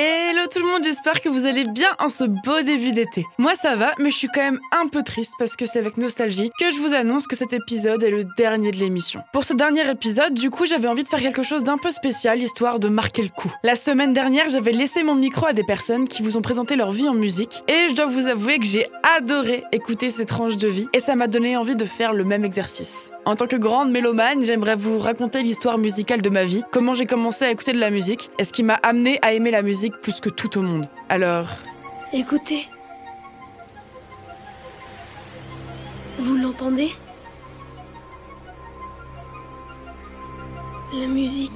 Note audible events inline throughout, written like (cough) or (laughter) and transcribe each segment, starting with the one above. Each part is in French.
Hello tout le monde, j'espère que vous allez bien en ce beau début d'été. Moi ça va, mais je suis quand même un peu triste parce que c'est avec nostalgie que je vous annonce que cet épisode est le dernier de l'émission. Pour ce dernier épisode, du coup j'avais envie de faire quelque chose d'un peu spécial, histoire de marquer le coup. La semaine dernière, j'avais laissé mon micro à des personnes qui vous ont présenté leur vie en musique, et je dois vous avouer que j'ai adoré écouter ces tranches de vie, et ça m'a donné envie de faire le même exercice. En tant que grande mélomane, j'aimerais vous raconter l'histoire musicale de ma vie, comment j'ai commencé à écouter de la musique, et ce qui m'a amené à aimer la musique plus que tout au monde. Alors, Écoutez. Vous l'entendez? La musique.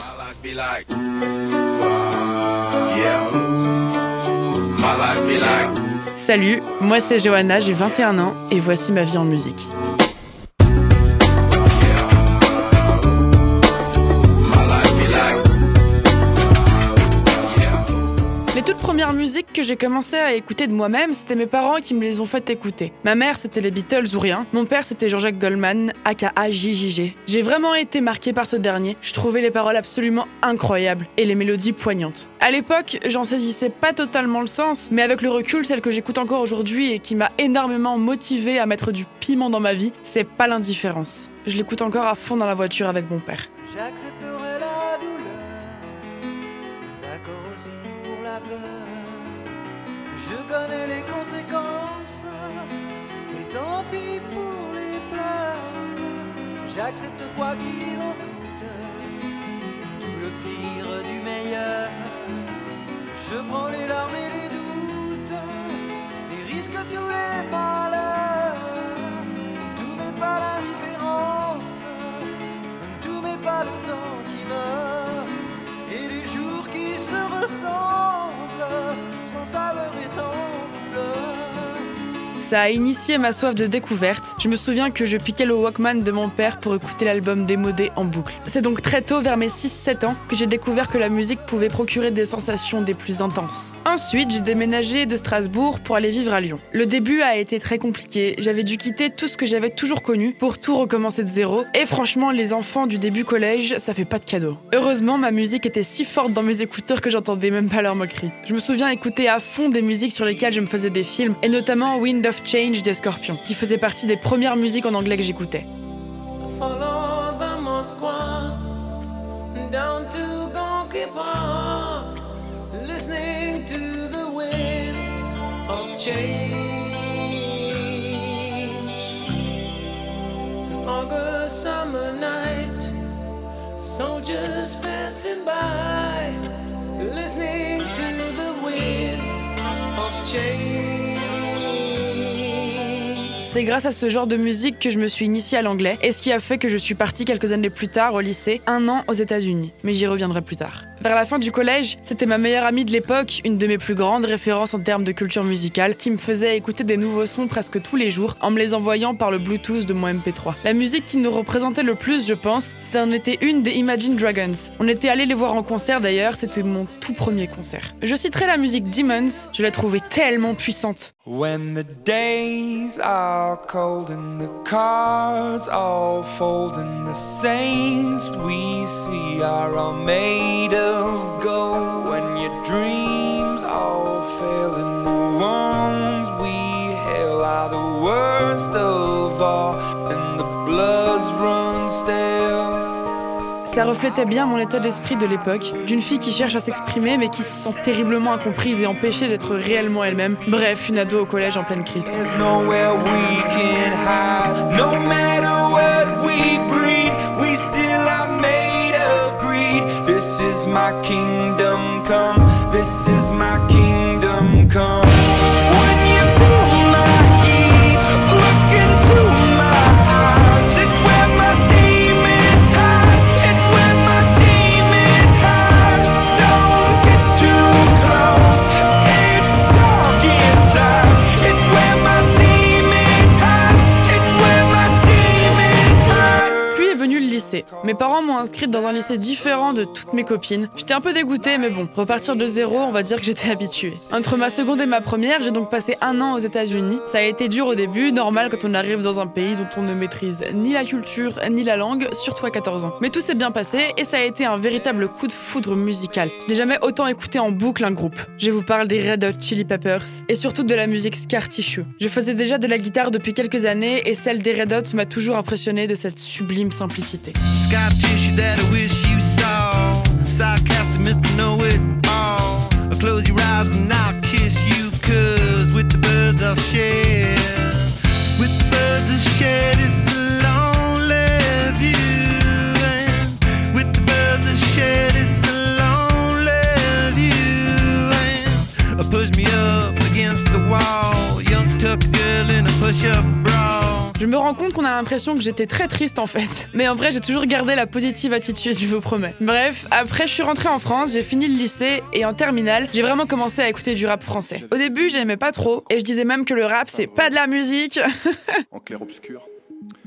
Salut, moi c'est Johanna, j'ai 21 ans, et voici ma vie en musique. Que j'ai commencé à écouter de moi-même, c'était mes parents qui me les ont fait écouter. Ma mère, c'était les Beatles ou rien. Mon père, c'était Jean-Jacques Goldman, aka JJG. J'ai vraiment été marquée par ce dernier. Je trouvais les paroles absolument incroyables et les mélodies poignantes. À l'époque, j'en saisissais pas totalement le sens, mais avec le recul, celle que j'écoute encore aujourd'hui et qui m'a énormément motivée à mettre du piment dans ma vie, c'est pas l'indifférence. Je l'écoute encore à fond dans la voiture avec mon père. J'accepterai la douleur, d'accord aussi pour la peur. Je connais les conséquences, et tant pis pour les pleurs. J'accepte quoi qu'il en coûte, Ça a initié ma soif de découverte. Je me souviens que je piquais le Walkman de mon père pour écouter l'album démodé en boucle. C'est donc très tôt, vers mes 6-7 ans, que j'ai découvert que la musique pouvait procurer des sensations des plus intenses. Ensuite, j'ai déménagé de Strasbourg pour aller vivre à Lyon. Le début a été très compliqué. J'avais dû quitter tout ce que j'avais toujours connu pour tout recommencer de zéro. Et franchement, les enfants du début collège, ça fait pas de cadeau. Heureusement, ma musique était si forte dans mes écouteurs que j'entendais même pas leur moquerie. Je me souviens écouter à fond des musiques sur lesquelles je me faisais des films, et notamment Wind of Change des Scorpions, qui faisait partie des premières musiques en anglais que j'écoutais. C'est grâce à ce genre de musique que je me suis initiée à l'anglais, et ce qui a fait que je suis partie quelques années plus tard au lycée, un an aux États-Unis. Mais j'y reviendrai plus tard. Vers la fin du collège, c'était ma meilleure amie de l'époque, une de mes plus grandes références en termes de culture musicale, qui me faisait écouter des nouveaux sons presque tous les jours en me les envoyant par le Bluetooth de mon MP3. La musique qui nous représentait le plus, je pense, c'en était une des Imagine Dragons. On était allé les voir en concert d'ailleurs, c'était mon tout premier concert. Je citerai la musique Demons, je la trouvais tellement puissante. Gold. When your dreams all fail and the ones we hail are the worst of all and the bloods run stale. Ça reflétait bien mon état d'esprit de l'époque, d'une fille qui cherche à s'exprimer mais qui se sent terriblement incomprise et empêchée d'être réellement elle-même. Bref, une ado au collège en pleine crise. quoi. There's nowhere we can hide. No matter what we breed, we still are made of greed. Is my kingdom come. This is my kingdom come. When you feel my look into my eyes. It's where my demons hide. It's where my demons hide. Don't get too close. It's dark inside. It's where my demons hide. It's where my demons hide. Puis est venu le lycée. Mes parents m'ont inscrite dans un lycée différent de toutes mes copines. J'étais un peu dégoûtée, mais bon, repartir de zéro, on va dire que j'étais habituée. Entre ma seconde et ma première, j'ai donc passé un an aux États-Unis. Ça a été dur au début, normal quand on arrive dans un pays dont on ne maîtrise ni la culture ni la langue, surtout à 14 ans. Mais tout s'est bien passé et ça a été un véritable coup de foudre musical. Je n'ai jamais autant écouté en boucle un groupe. Je vous parle des Red Hot Chili Peppers et surtout de la musique Scar Tissue. Je faisais déjà de la guitare depuis quelques années et celle des Red Hot m'a toujours impressionné de cette sublime simplicité. Scar tissue that I wish you saw. Sarcastic, Mr. Je me rends compte qu'on a l'impression que j'étais très triste en fait. Mais en vrai, j'ai toujours gardé la positive attitude, je vous promets. Bref, après je suis rentrée en France, j'ai fini le lycée et en terminale, j'ai vraiment commencé à écouter du rap français. Au début, j'aimais pas trop et je disais même que le rap c'est pas de la musique. (laughs) en clair-obscur.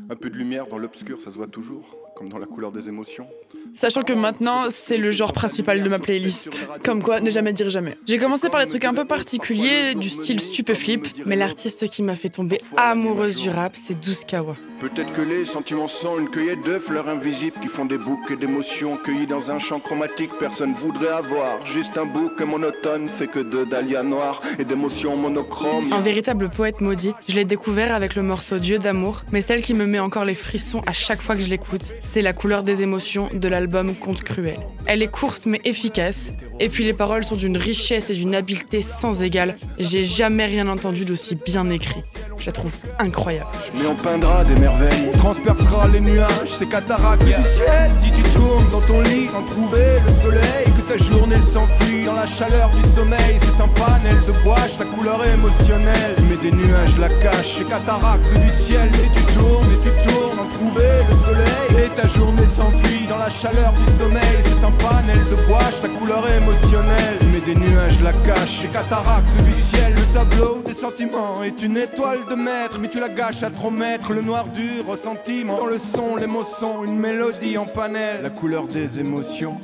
Un peu de lumière dans l'obscur, ça se voit toujours, comme dans la couleur des émotions. Sachant que maintenant, c'est le genre principal de ma playlist. Comme quoi, ne jamais dire jamais. J'ai commencé par des trucs un peu particuliers, du style stupeflip, mais l'artiste qui m'a fait tomber amoureuse du rap, c'est Douskawa. Peut-être que les sentiments sont une cueillette de fleurs invisibles qui font des bouquets d'émotions cueillies dans un champ chromatique. Personne voudrait avoir juste un bouquet monotone fait que de dahlias noirs et d'émotions monochromes. Un véritable poète maudit, je l'ai découvert avec le morceau Dieu d'amour, mais celle qui me met encore les frissons à chaque fois que je l'écoute, c'est la couleur des émotions de l'album Conte cruel. Elle est courte mais efficace, et puis les paroles sont d'une richesse et d'une habileté sans égale. J'ai jamais rien entendu d'aussi bien écrit. Je la trouve incroyable. Mais on peindra des on transpercera les nuages, ces cataractes du ciel. Si tu tournes dans ton lit sans trouver le soleil, que ta journée s'enfuit dans la chaleur du sommeil, c'est un panel de bois, ta couleur émotionnelle. Mais des nuages la cachent, ces cataractes du ciel. Et tu tournes et tu tournes sans trouver le soleil, et ta journée s'enfuit dans la chaleur du sommeil, c'est un panel de bois, ta couleur émotionnelle. Mais des nuages la cachent, ces cataractes du ciel. Le tableau des sentiments est une étoile de maître, mais tu la gâches à trop mettre. Le noir du ressentiment, dans le son, l'émotion, une mélodie en panel. La couleur des émotions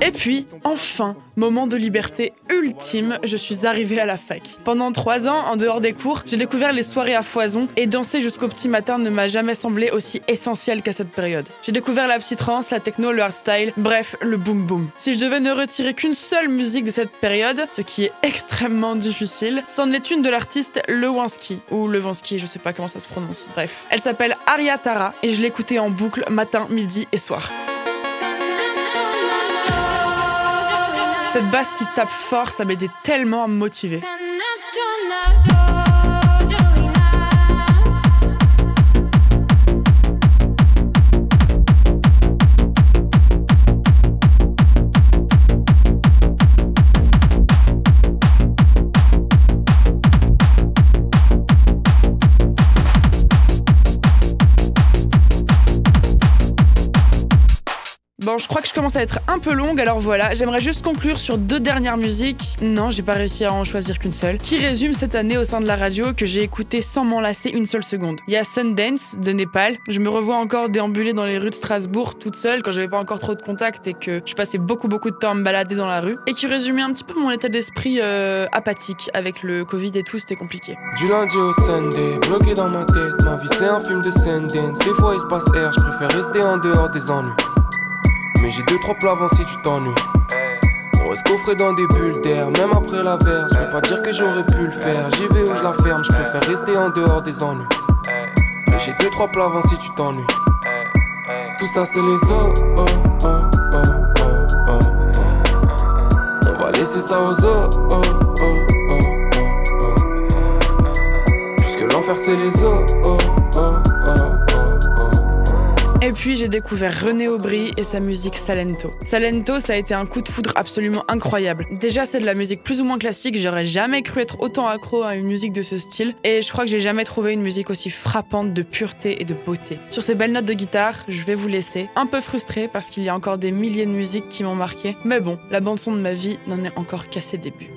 Et puis, enfin, moment de liberté ultime, je suis arrivée à la fac. Pendant trois ans, en dehors des cours, j'ai découvert les soirées à foison et danser jusqu'au petit matin ne m'a jamais semblé aussi essentiel qu'à cette période. J'ai découvert la psytrance, la techno, le hardstyle, bref, le boom boom. Si je devais ne retirer qu'une seule musique de cette période, ce qui est extrêmement difficile, c'en est une de l'artiste Lewinsky, ou Lewinsky, je sais pas comment ça se prononce. Bref, elle s'appelle Aria Tara et je l'écoutais en boucle matin, midi et soir. Cette basse qui tape fort, ça m'aidait tellement à motiver. Bon, je crois que je commence à être un peu longue, alors voilà, j'aimerais juste conclure sur deux dernières musiques. Non, j'ai pas réussi à en choisir qu'une seule. Qui résume cette année au sein de la radio que j'ai écouté sans m'en lasser une seule seconde. Il y a Sundance de Népal. Je me revois encore déambuler dans les rues de Strasbourg toute seule quand j'avais pas encore trop de contacts et que je passais beaucoup beaucoup de temps à me balader dans la rue. Et qui résumait un petit peu mon état d'esprit euh, apathique avec le Covid et tout, c'était compliqué. Du lundi au Sunday, bloqué dans ma tête, ma vie c'est un film de Sundance. Des fois il se passe air, je préfère rester en dehors des ennuis. Mais j'ai deux trois plats avant si tu t'ennuies. On reste coffré dans des bulles d'air, même après la verre. Je vais pas dire que j'aurais pu le faire. J'y vais où je la ferme, je préfère rester en dehors des ennuis. Mais j'ai deux trois plats avant si tu t'ennuies. Tout ça c'est les os. Oh, oh, oh. On va laisser ça aux os. Puisque l'enfer c'est les os. Et puis j'ai découvert René Aubry et sa musique Salento. Salento, ça a été un coup de foudre absolument incroyable. Déjà, c'est de la musique plus ou moins classique, j'aurais jamais cru être autant accro à une musique de ce style, et je crois que j'ai jamais trouvé une musique aussi frappante de pureté et de beauté. Sur ces belles notes de guitare, je vais vous laisser, un peu frustré parce qu'il y a encore des milliers de musiques qui m'ont marqué, mais bon, la bande son de ma vie n'en est encore qu'à ses débuts.